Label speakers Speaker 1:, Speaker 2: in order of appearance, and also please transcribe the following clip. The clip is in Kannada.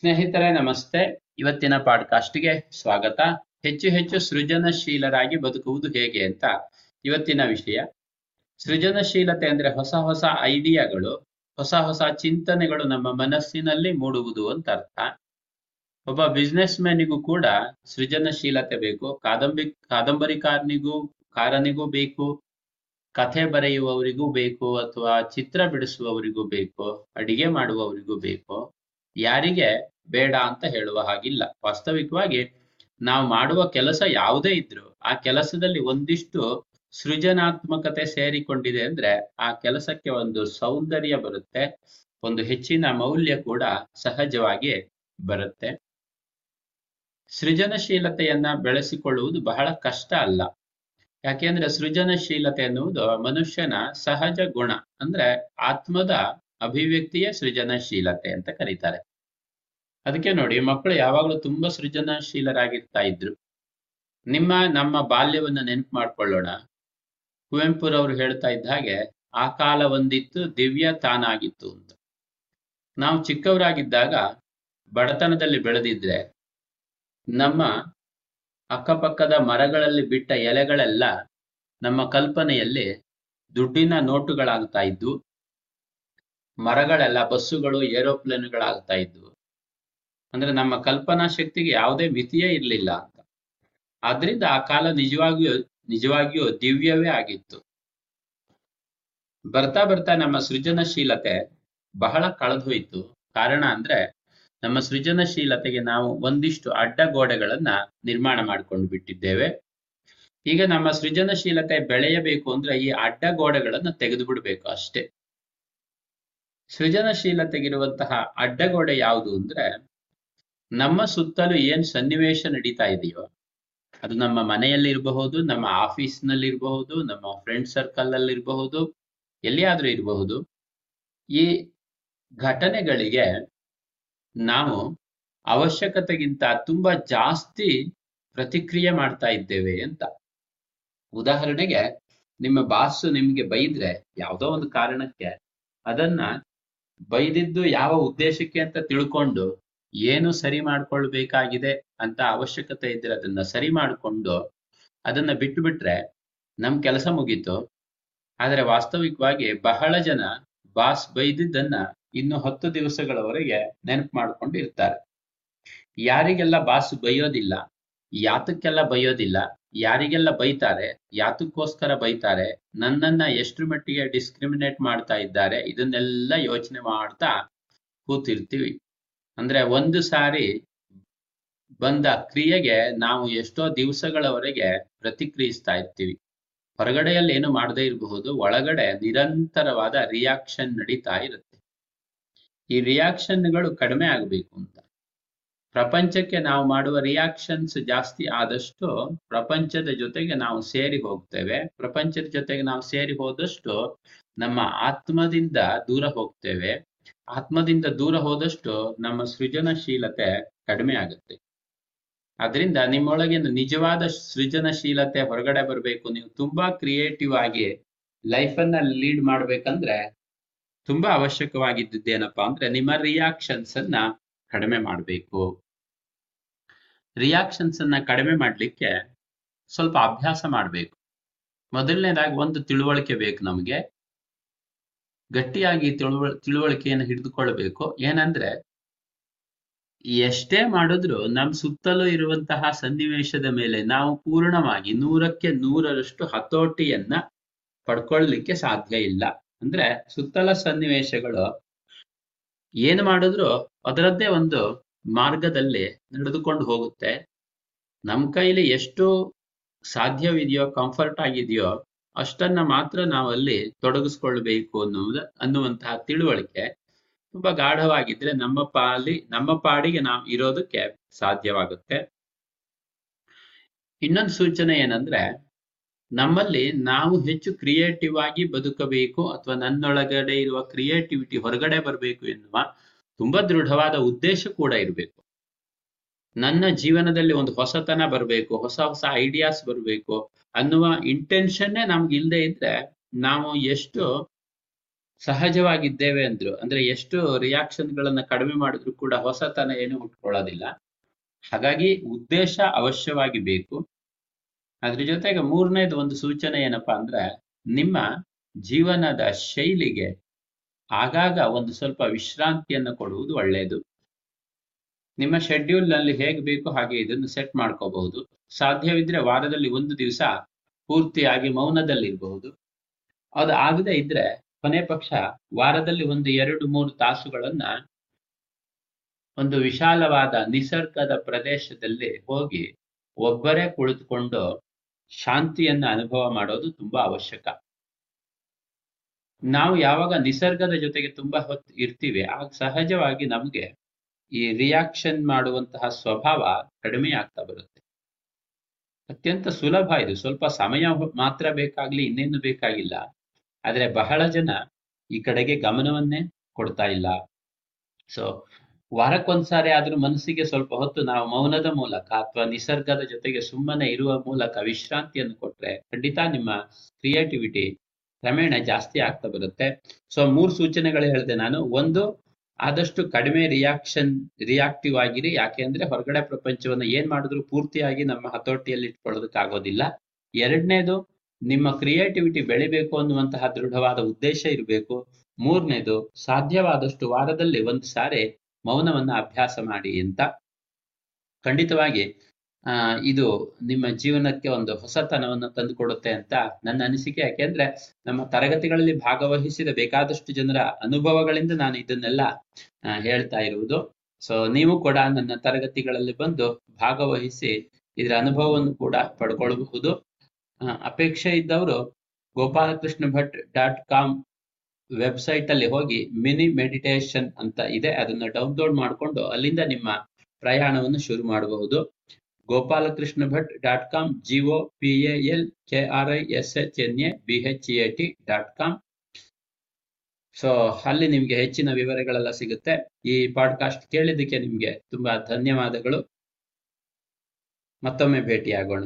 Speaker 1: ಸ್ನೇಹಿತರೆ, ನಮಸ್ತೆ. ಇವತ್ತಿನ ಪಾಡ್ಕಾಸ್ಟ್ಗೆ ಸ್ವಾಗತ. ಹೆಚ್ಚು ಹೆಚ್ಚು ಸೃಜನಶೀಲರಾಗಿ ಬದುಕುವುದು ಹೇಗೆ ಅಂತ ಇವತ್ತಿನ ವಿಷಯ. ಸೃಜನಶೀಲತೆ ಅಂದ್ರೆ ಹೊಸ ಹೊಸ ಐಡಿಯಾಗಳು, ಹೊಸ ಹೊಸ ಚಿಂತನೆಗಳು ನಮ್ಮ ಮನಸ್ಸಿನಲ್ಲಿ ಮೂಡುವುದು ಅಂತ ಅರ್ಥ. ಒಬ್ಬ ಬಿಸ್ನೆಸ್ ಮ್ಯಾನಿಗೂ ಕೂಡ ಸೃಜನಶೀಲತೆ ಬೇಕು, ಕಾದಂಬಿ, ಕಾದಂಬರಿಕಾರನಿಗೂ, ಕಾರನಿಗೂ ಬೇಕು, ಕಥೆ ಬರೆಯುವವರಿಗೂ ಬೇಕು ಅಥವಾ ಚಿತ್ರ ಬಿಡಿಸುವವರಿಗೂ ಬೇಕು, ಅಡಿಗೆ ಮಾಡುವವರಿಗೂ ಬೇಕು. ಯಾರಿಗೆ ಬೇಡ ಅಂತ ಹೇಳುವ ಹಾಗಿಲ್ಲ. ವಾಸ್ತವಿಕವಾಗಿ ನಾವು ಮಾಡುವ ಕೆಲಸ ಯಾವುದೇ ಇದ್ರು ಆ ಕೆಲಸದಲ್ಲಿ ಒಂದಿಷ್ಟು ಸೃಜನಾತ್ಮಕತೆ ಸೇರಿಕೊಂಡಿದೆ ಅಂದ್ರೆ ಆ ಕೆಲಸಕ್ಕೆ ಒಂದು ಸೌಂದರ್ಯ ಬರುತ್ತೆ, ಒಂದು ಹೆಚ್ಚಿನ ಮೌಲ್ಯ ಕೂಡ ಸಹಜವಾಗಿ ಬರುತ್ತೆ. ಸೃಜನಶೀಲತೆಯನ್ನ ಬೆಳೆಸಿಕೊಳ್ಳುವುದು ಬಹಳ ಕಷ್ಟ ಅಲ್ಲ. ಯಾಕೆಂದ್ರೆ ಸೃಜನಶೀಲತೆ ಎನ್ನುವುದು ಮನುಷ್ಯನ ಸಹಜ ಗುಣ ಅಂದ್ರೆ ಆತ್ಮದ ಅಭಿವ್ಯಕ್ತಿಯೇ ಸೃಜನಶೀಲತೆ ಅಂತ ಕರೀತಾರೆ. ಅದಕ್ಕೆ ನೋಡಿ, ಮಕ್ಕಳು ಯಾವಾಗಲೂ ತುಂಬಾ ಸೃಜನಶೀಲರಾಗಿರ್ತಾ ಇದ್ರು ನಿಮ್ಮ, ನಮ್ಮ ಬಾಲ್ಯವನ್ನ ನೆನಪು ಮಾಡ್ಕೊಳ್ಳೋಣ. ಕುವೆಂಪುರವರು ಹೇಳ್ತಾ ಇದ್ದ ಹಾಗೆ, ಆ ಕಾಲ ಒಂದಿತ್ತು, ದಿವ್ಯ ತಾನಾಗಿತ್ತು ಅಂತ. ನಾವು ಚಿಕ್ಕವರಾಗಿದ್ದಾಗ, ಬಡತನದಲ್ಲಿ ಬೆಳೆದಿದ್ರೆ, ನಮ್ಮ ಅಕ್ಕಪಕ್ಕದ ಮರಗಳಲ್ಲಿ ಬಿಟ್ಟ ಎಲೆಗಳೆಲ್ಲ ನಮ್ಮ ಕಲ್ಪನೆಯಲ್ಲಿ ದುಡ್ಡಿನ ನೋಟುಗಳಾಗ್ತಾ ಇದ್ವು. ಮರಗಳೆಲ್ಲ, ಬಸ್ಸುಗಳು, ಏರೋಪ್ಲೇನ್ಗಳಾಗ್ತಾ ಇದ್ವು. ಅಂದ್ರೆ ನಮ್ಮ ಕಲ್ಪನಾ ಶಕ್ತಿಗೆ ಯಾವುದೇ ಮಿತಿಯೇ ಇರಲಿಲ್ಲ ಅಂತ. ಆದ್ರಿಂದ ಆ ಕಾಲ ನಿಜವಾಗಿಯೂ ನಿಜವಾಗಿಯೂ ದಿವ್ಯವೇ ಆಗಿತ್ತು. ಬರ್ತಾ ಬರ್ತಾ ನಮ್ಮ ಸೃಜನಶೀಲತೆ ಬಹಳ ಕಳೆದೋಯ್ತು. ಕಾರಣ ಅಂದ್ರೆ ನಮ್ಮ ಸೃಜನಶೀಲತೆಗೆ ನಾವು ಒಂದಿಷ್ಟು ಅಡ್ಡಗೋಡೆಗಳನ್ನ ನಿರ್ಮಾಣ ಮಾಡ್ಕೊಂಡು ಬಿಟ್ಟಿದ್ದೇವೆ. ಈಗ ನಮ್ಮ ಸೃಜನಶೀಲತೆ ಬೆಳೆಯಬೇಕು ಅಂದ್ರೆ ಈ ಅಡ್ಡಗೋಡೆಗಳನ್ನು ತೆಗೆದು ಬಿಡ್ಬೇಕು ಅಷ್ಟೇ. ಸೃಜನಶೀಲತೆಗಿರುವಂತಹ ಅಡ್ಡಗೋಡೆ ಯಾವುದು ಅಂದ್ರೆ ನಮ್ಮ ಸುತ್ತಲೂ ಏನ್ ಸನ್ನಿವೇಶ ನಡೀತಾ ಇದೆಯೋ, ಅದು ನಮ್ಮ ಮನೆಯಲ್ಲಿ ಇರಬಹುದು ನಮ್ಮ ಆಫೀಸ್ನಲ್ಲಿ ಇರಬಹುದು ನಮ್ಮ ಫ್ರೆಂಡ್ ಸರ್ಕಲ್ ಅಲ್ಲಿ ಇರಬಹುದು ಎಲ್ಲಿಯಾದ್ರೂ ಇರಬಹುದು. ಈ ಘಟನೆಗಳಿಗೆ ನಾವು ಅವಶ್ಯಕತೆಗಿಂತ ತುಂಬಾ ಜಾಸ್ತಿ ಪ್ರತಿಕ್ರಿಯೆ ಮಾಡ್ತಾ ಇದ್ದೇವೆ ಅಂತ. ಉದಾಹರಣೆಗೆ, ನಿಮ್ಮ ಬಾಸು ನಿಮ್ಗೆ ಬೈದ್ರೆ ಯಾವುದೋ ಒಂದು ಕಾರಣಕ್ಕೆ ಅದನ್ನ ಬೈದಿದ್ದು ಯಾವ ಉದ್ದೇಶಕ್ಕೆ ಅಂತ ತಿಳ್ಕೊಂಡು ಏನು ಸರಿ ಮಾಡ್ಕೊಳ್ಬೇಕಾಗಿದೆ ಅಂತ ಅವಶ್ಯಕತೆ ಇದ್ರೆ ಅದನ್ನ ಸರಿ ಮಾಡಿಕೊಂಡು ಅದನ್ನ ಬಿಟ್ಟು ಬಿಟ್ರೆ ನಮ್ ಕೆಲಸ ಮುಗೀತು. ಆದರೆ ವಾಸ್ತವಿಕವಾಗಿ ಬಹಳ ಜನ ಬಾಸ್ ಬೈದಿದ್ದನ್ನ ಇನ್ನು ಹತ್ತು ದಿವಸಗಳವರೆಗೆ ನೆನಪು ಮಾಡ್ಕೊಂಡು ಇರ್ತಾರೆ. ಯಾರಿಗೆಲ್ಲ ಬಾಸ್ ಬೈಯೋದಿಲ್ಲ, ಯಾತಕ್ಕೆಲ್ಲ ಬೈಯೋದಿಲ್ಲ, ಯಾರಿಗೆಲ್ಲ ಬೈತಾರೆ, ಯಾತಕ್ಕೋಸ್ಕರ ಬೈತಾರೆ, ನನ್ನನ್ನ ಎಷ್ಟು ಮಟ್ಟಿಗೆ ಡಿಸ್ಕ್ರಿಮಿನೇಟ್ ಮಾಡ್ತಾ ಇದ್ದಾರೆ, ಇದನ್ನೆಲ್ಲ ಯೋಚನೆ ಮಾಡ್ತಾ ಕೂತಿರ್ತೀವಿ. ಅಂದ್ರೆ ಒಂದು ಸಾರಿ ಬಂದ ಕ್ರಿಯೆಗೆ ನಾವು ಎಷ್ಟೋ ದಿವಸಗಳವರೆಗೆ ಪ್ರತಿಕ್ರಿಯಿಸ್ತಾ ಇರ್ತೀವಿ. ಹೊರಗಡೆಯಲ್ಲಿ ಏನು ಮಾಡದೇ ಇರಬಹುದು, ಒಳಗಡೆ ನಿರಂತರವಾದ ರಿಯಾಕ್ಷನ್ ನಡೀತಾ ಇರುತ್ತೆ. ಈ ರಿಯಾಕ್ಷನ್ಗಳು ಕಡಿಮೆ ಆಗಬೇಕು ಅಂತ. ಪ್ರಪಂಚಕ್ಕೆ ನಾವು ಮಾಡುವ ರಿಯಾಕ್ಷನ್ಸ್ ಜಾಸ್ತಿ ಆದಷ್ಟು ಪ್ರಪಂಚದ ಜೊತೆಗೆ ನಾವು ಸೇರಿ ಹೋಗ್ತೇವೆ. ಪ್ರಪಂಚದ ಜೊತೆಗೆ ನಾವು ಸೇರಿ ಹೋದಷ್ಟು ನಮ್ಮ ಆತ್ಮದಿಂದ ದೂರ ಹೋಗ್ತೇವೆ. ಆತ್ಮದಿಂದ ದೂರ ಹೋದಷ್ಟು ನಮ್ಮ ಸೃಜನಶೀಲತೆ ಕಡಿಮೆ ಆಗುತ್ತೆ. ಅದರಿಂದ ನಿಮ್ಮೊಳಗಿನ ನಿಜವಾದ ಸೃಜನಶೀಲತೆ ಹೊರಗಡೆ ಬರಬೇಕು. ನೀವು ತುಂಬಾ ಕ್ರಿಯೇಟಿವ್ ಆಗಿ ಲೈಫನ್ನ ಲೀಡ್ ಮಾಡ್ಬೇಕಂದ್ರೆ ತುಂಬಾ ಅವಶ್ಯಕವಾಗಿದ್ದೇನಪ್ಪಾ ಅಂದ್ರೆ ನಿಮ್ಮ ರಿಯಾಕ್ಷನ್ಸ್ ಅನ್ನ ಕಡಿಮೆ ಮಾಡಬೇಕು. ರಿಯಾಕ್ಷನ್ಸ್ ಅನ್ನ ಕಡಿಮೆ ಮಾಡ್ಲಿಕ್ಕೆ ಸ್ವಲ್ಪ ಅಭ್ಯಾಸ ಮಾಡಬೇಕು. ಮೊದಲನೇದಾಗಿ ಒಂದು ತಿಳುವಳಿಕೆ ಬೇಕು ನಮಗೆ. ಗಟ್ಟಿಯಾಗಿ ತಿಳುವ, ತಿಳುವಳಿಕೆಯನ್ನು ಹಿಡಿದುಕೊಳ್ಬೇಕು ಏನಂದ್ರೆ, ಎಷ್ಟೇ ಮಾಡಿದ್ರು ನಮ್ ಸುತ್ತಲೂ ಇರುವಂತಹ ಸನ್ನಿವೇಶದ ಮೇಲೆ ನಾವು ಪೂರ್ಣವಾಗಿ ನೂರಕ್ಕೆ ನೂರರಷ್ಟು ಹತೋಟಿಯನ್ನ ಪಡ್ಕೊಳ್ಳಿಕ್ಕೆ ಸಾಧ್ಯ ಇಲ್ಲ. ಅಂದ್ರೆ ಸುತ್ತಲ ಸನ್ನಿವೇಶಗಳು ಏನು ಮಾಡಿದ್ರು ಅದರದ್ದೇ ಒಂದು ಮಾರ್ಗದಲ್ಲಿ ನಡೆದುಕೊಂಡು ಹೋಗುತ್ತೆ. ನಮ್ ಕೈಲಿ ಎಷ್ಟು ಸಾಧ್ಯವಿದೆಯೋ ಕಂಫರ್ಟ್ ಆಗಿದೆಯೋ ಅಷ್ಟನ್ನ ಮಾತ್ರ ನಾವಲ್ಲಿ ತೊಡಗಿಸ್ಕೊಳ್ಬೇಕು ಅನ್ನುವುದ, ಅನ್ನುವಂತಹ ತಿಳುವಳಿಕೆ ತುಂಬಾ ಗಾಢವಾಗಿದ್ರೆ ನಮ್ಮ ಪಾಲಿ, ನಮ್ಮ ಪಾಡಿಗೆ ನಾವು ಇರೋದಕ್ಕೆ ಸಾಧ್ಯವಾಗುತ್ತೆ. ಇನ್ನೊಂದು ಸೂಚನೆ ಏನಂದ್ರೆ, ನಮ್ಮಲ್ಲಿ ನಾವು ಹೆಚ್ಚು ಕ್ರಿಯೇಟಿವ್ ಆಗಿ ಬದುಕಬೇಕು ಅಥವಾ ನನ್ನೊಳಗಡೆ ಇರುವ ಕ್ರಿಯೇಟಿವಿಟಿ ಹೊರಗಡೆ ಬರಬೇಕು ಎನ್ನುವ ತುಂಬಾ ದೃಢವಾದ ಉದ್ದೇಶ ಕೂಡ ಇರಬೇಕು. ನನ್ನ ಜೀವನದಲ್ಲಿ ಒಂದು ಹೊಸತನ ಬರಬೇಕು, ಹೊಸ ಹೊಸ ಐಡಿಯಾಸ್ ಬರಬೇಕು ಅನ್ನುವ ಇಂಟೆನ್ಷನ್ನೇ ನಮ್ಗೆ ಇಲ್ಲದೆ ಇದ್ರೆ ನಾವು ಎಷ್ಟು ಸಹಜವಾಗಿದ್ದೇವೆ ಅಂದ್ರು, ಅಂದ್ರೆ ಎಷ್ಟು ರಿಯಾಕ್ಷನ್ ಗಳನ್ನ ಕಡಿಮೆ ಮಾಡಿದ್ರು ಕೂಡ ಹೊಸತನ ಏನು ಹುಟ್ಕೊಳ್ಳೋದಿಲ್ಲ ಹಾಗಾಗಿ ಉದ್ದೇಶ ಅವಶ್ಯವಾಗಿ ಬೇಕು. ಅದ್ರ ಜೊತೆಗೆ ಮೂರನೇದು ಒಂದು ಸೂಚನೆ ಏನಪ್ಪಾ ಅಂದ್ರೆ, ನಿಮ್ಮ ಜೀವನದ ಶೈಲಿಗೆ ಆಗಾಗ ಒಂದು ಸ್ವಲ್ಪ ವಿಶ್ರಾಂತಿಯನ್ನು ಕೊಡುವುದು ಒಳ್ಳೆಯದು ನಿಮ್ಮ ಶೆಡ್ಯೂಲ್ನಲ್ಲಿ ಹೇಗೆ ಬೇಕು ಹಾಗೆ ಇದನ್ನು ಸೆಟ್ ಮಾಡ್ಕೋಬಹುದು. ಸಾಧ್ಯವಿದ್ರೆ ವಾರದಲ್ಲಿ ಒಂದು ದಿವಸ ಪೂರ್ತಿಯಾಗಿ ಮೌನದಲ್ಲಿರಬಹುದು. ಅದು ಆಗದೆ ಇದ್ರೆ ಕೊನೆ ಪಕ್ಷ ವಾರದಲ್ಲಿ ಒಂದು ಎರಡು ಮೂರು ತಾಸುಗಳನ್ನ ಒಂದು ವಿಶಾಲವಾದ ನಿಸರ್ಗದ ಪ್ರದೇಶದಲ್ಲಿ ಹೋಗಿ ಒಬ್ಬರೇ ಕುಳಿತುಕೊಂಡು ಶಾಂತಿಯನ್ನ ಅನುಭವ ಮಾಡೋದು ತುಂಬಾ ಅವಶ್ಯಕ. ನಾವು ಯಾವಾಗ ನಿಸರ್ಗದ ಜೊತೆಗೆ ತುಂಬಾ ಹೊತ್ತು ಇರ್ತೀವಿ, ಆಗ ಸಹಜವಾಗಿ ನಮ್ಗೆ ಈ ರಿಯಾಕ್ಷನ್ ಮಾಡುವಂತಹ ಸ್ವಭಾವ ಕಡಿಮೆ ಆಗ್ತಾ ಬರುತ್ತೆ. ಅತ್ಯಂತ ಸುಲಭ ಇದು. ಸ್ವಲ್ಪ ಸಮಯ ಮಾತ್ರ ಬೇಕಾಗ್ಲಿ, ಇನ್ನೇನು ಬೇಕಾಗಿಲ್ಲ. ಆದ್ರೆ ಬಹಳ ಜನ ಈ ಕಡೆಗೆ ಗಮನವನ್ನೇ ಕೊಡ್ತಾ ಇಲ್ಲ. ಸೊ ವಾರಕ್ಕೊಂದ್ಸಾರಿ ಆದ್ರೂ ಮನಸ್ಸಿಗೆ ಸ್ವಲ್ಪ ಹೊತ್ತು ನಾವು ಮೌನದ ಮೂಲಕ ಅಥವಾ ನಿಸರ್ಗದ ಜೊತೆಗೆ ಸುಮ್ಮನೆ ಇರುವ ಮೂಲಕ ವಿಶ್ರಾಂತಿಯನ್ನು ಕೊಟ್ರೆ ಖಂಡಿತ ನಿಮ್ಮ ಕ್ರಿಯೇಟಿವಿಟಿ ಕ್ರಮೇಣ ಜಾಸ್ತಿ ಆಗ್ತಾ ಬರುತ್ತೆ. ಸೊ ಮೂರು ಸೂಚನೆಗಳು ಹೇಳಿದೆ ನಾನು. ಒಂದು ಆದಷ್ಟು ಕಡಿಮೆ ರಿಯಾಕ್ಷನ್ ರಿಯಾಕ್ಟಿವ್ ಆಗಿರಿ. ಯಾಕೆ ಅಂದ್ರೆ ಹೊರಗಡೆ ಪ್ರಪಂಚವನ್ನ ಏನ್ ಮಾಡಿದ್ರು ಪೂರ್ತಿಯಾಗಿ ನಮ್ಮ ಹತೋಟಿಯಲ್ಲಿ ಇಟ್ಕೊಳ್ಳೋದಕ್ಕಾಗೋದಿಲ್ಲ. ಎರಡನೇದು, ನಿಮ್ಮ ಕ್ರಿಯೇಟಿವಿಟಿ ಬೆಳಿಬೇಕು ಅನ್ನುವಂತಹ ದೃಢವಾದ ಉದ್ದೇಶ ಇರಬೇಕು. ಮೂರನೇದು, ಸಾಧ್ಯವಾದಷ್ಟು ವಾರದಲ್ಲಿ ಒಂದು ಸಾರಿ ಮೌನವನ್ನ ಅಭ್ಯಾಸ ಮಾಡಿ ಅಂತ. ಖಂಡಿತವಾಗಿ ಇದು ನಿಮ್ಮ ಜೀವನಕ್ಕೆ ಒಂದು ಹೊಸತನವನ್ನು ತಂದುಕೊಡುತ್ತೆ ಅಂತ ನನ್ನ ಅನಿಸಿಕೆ. ಯಾಕೆಂದ್ರೆ ನಮ್ಮ ತರಗತಿಗಳಲ್ಲಿ ಭಾಗವಹಿಸಿದ ಬೇಕಾದಷ್ಟು ಜನರ ಅನುಭವಗಳಿಂದ ನಾನು ಇದನ್ನೆಲ್ಲ ಹೇಳ್ತಾ ಇರುವುದು. ಸೊ ನೀವು ಕೂಡ ನನ್ನ ತರಗತಿಗಳಲ್ಲಿ ಬಂದು ಭಾಗವಹಿಸಿ ಇದರ ಅನುಭವವನ್ನು ಕೂಡ ಪಡ್ಕೊಳ್ಬಹುದು. ಅಪೇಕ್ಷೆ ಇದ್ದವರು Gopalakrishna Bhat dot com website ಅಲ್ಲಿ ಹೋಗಿ ಮಿನಿ ಮೆಡಿಟೇಷನ್ ಅಂತ ಇದೆ. ಅದನ್ನ ಡೌನ್ಲೋಡ್ ಮಾಡಿಕೊಂಡು ಅಲ್ಲಿಂದ ನಿಮ್ಮ ಪ್ರಯಾಣವನ್ನು ಶುರು ಮಾಡಬಹುದು. Gopalakrishna Bhat dot com G O P L, K R I S H N A, B H A T dot com. So ಅಲ್ಲಿ ನಿಮ್ಗೆ ಹೆಚ್ಚಿನ ವಿವರಗಳೆಲ್ಲ ಸಿಗುತ್ತೆ. ಈ ಪಾಡ್ಕಾಸ್ಟ್ ಕೇಳಿದ್ದಕ್ಕೆ ನಿಮ್ಗೆ ತುಂಬಾ ಧನ್ಯವಾದಗಳು. ಮತ್ತೊಮ್ಮೆ ಭೇಟಿಯಾಗೋಣ.